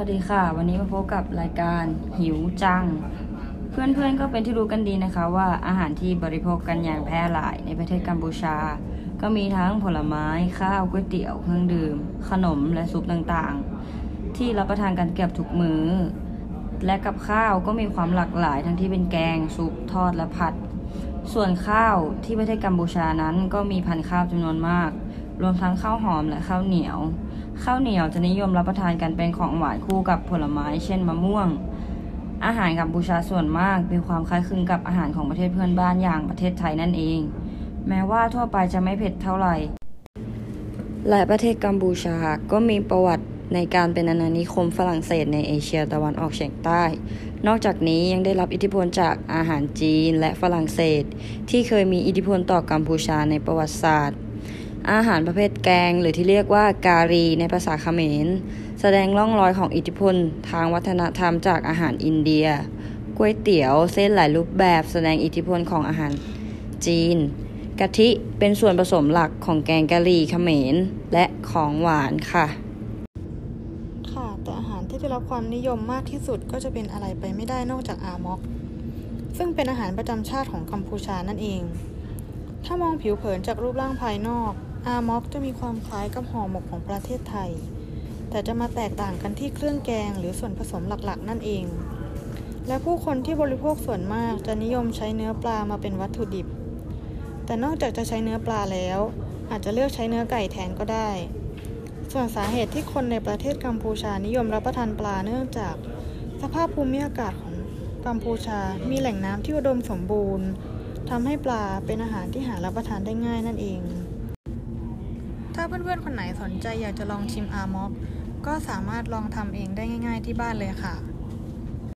วัสดีค่ะ วันนี้มาพบกับรายการหิวจัง เพื่อนๆก็เป็นที่รู้กันดีนะคะว่าอาหารที่บริโภคกันอย่างแพร่หลายในประเทศกัมพูชา ก็มีทั้งผลไม้ข้าวก๋วยเตี๋ยวเครื่องดื่ม ขนมและซุปต่างๆ ที่รับประทานกันเกือบทุกมือ้อ และกับข้าวก็มีความหลากหลายทั้งที่เป็นแกงซุปทอดและผัด ส่วนข้าวที่ประเทศกัมพูชานั้นก็มีพันธุ์ข้าวจำนวนมาก รวมทั้งข้าวหอมและข้าวเหนียว ข้าวเหนียวจะนิยมรับประทานกันเป็นของหวานคู่กับผลไม้ เช่นมะม่วง อาหารกัมพูชาส่วนมากมีความคล้ายคลึงกับอาหารของประเทศเพื่อนบ้านอย่างประเทศไทยนั่นเอง แม้ว่าทั่วไปจะไม่เผ็ดเท่าไหร่และประเทศกัมพูชาก็มีประวัติในการเป็นอาณานิคมฝรั่งเศสในเอเชียตะวันออกเฉียงใต้ นอกจากนี้ยังได้รับอิทธิพลจากอาหารจีนและฝรั่งเศส ที่เคยมีอิทธิพลต่อกัมพูชาในประวัติศาสตร์ อาหารประเภทแกง หรือที่เรียกว่าการีในภาษาเขมร แสดงร่องรอยของอิทธิพลทางวัฒนธรรมจากอาหารอินเดียก๋วยเตี๋ยวเส้นหลายรูปแบบแสดงอิทธิพลของอาหารจีนกะทิเป็นส่วนผสมหลักของแกงกะหรี่เขมร และของหวานค่ะ ค่ะแต่อาหารที่ได้รับความนิยมมากที่สุดก็จะเป็นอะไรไปไม่ได้นอกจากอาม็อก ซึ่งเป็นอาหารประจำชาติของกัมพูชานั่นเอง ถ้ามองผิวเผินจากรูปร่างภายนอก อาม็อกจะมีความคล้ายกับห่อหมกของประเทศไทย แต่จะมาแตกต่างกันที่เครื่องแกงหรือส่วนผสมหลักๆ นั่นเอง และผู้คนที่บริโภคส่วนมากจะนิยมใช้เนื้อปลามาเป็นวัตถุดิบ แต่นอกจากจะใช้เนื้อปลาแล้ว อาจจะเลือกใช้เนื้อไก่แทนก็ได้ ส่วนสาเหตุที่คนในประเทศกัมพูชานิยมรับประทานปลาเนื่องจาก สภาพภูมิอากาศของกัมพูชามีแหล่งน้ำที่อุดมสมบูรณ์ทำให้ปลาเป็นอาหารที่หารับประทานได้ง่ายนั่นเอง ถ้าเพื่อนๆ คนไหนสนใจอยากจะลองชิมอาร์ม็อกก็สามารถลองทำเองได้ง่าย ๆ ที่บ้านเลยค่ะ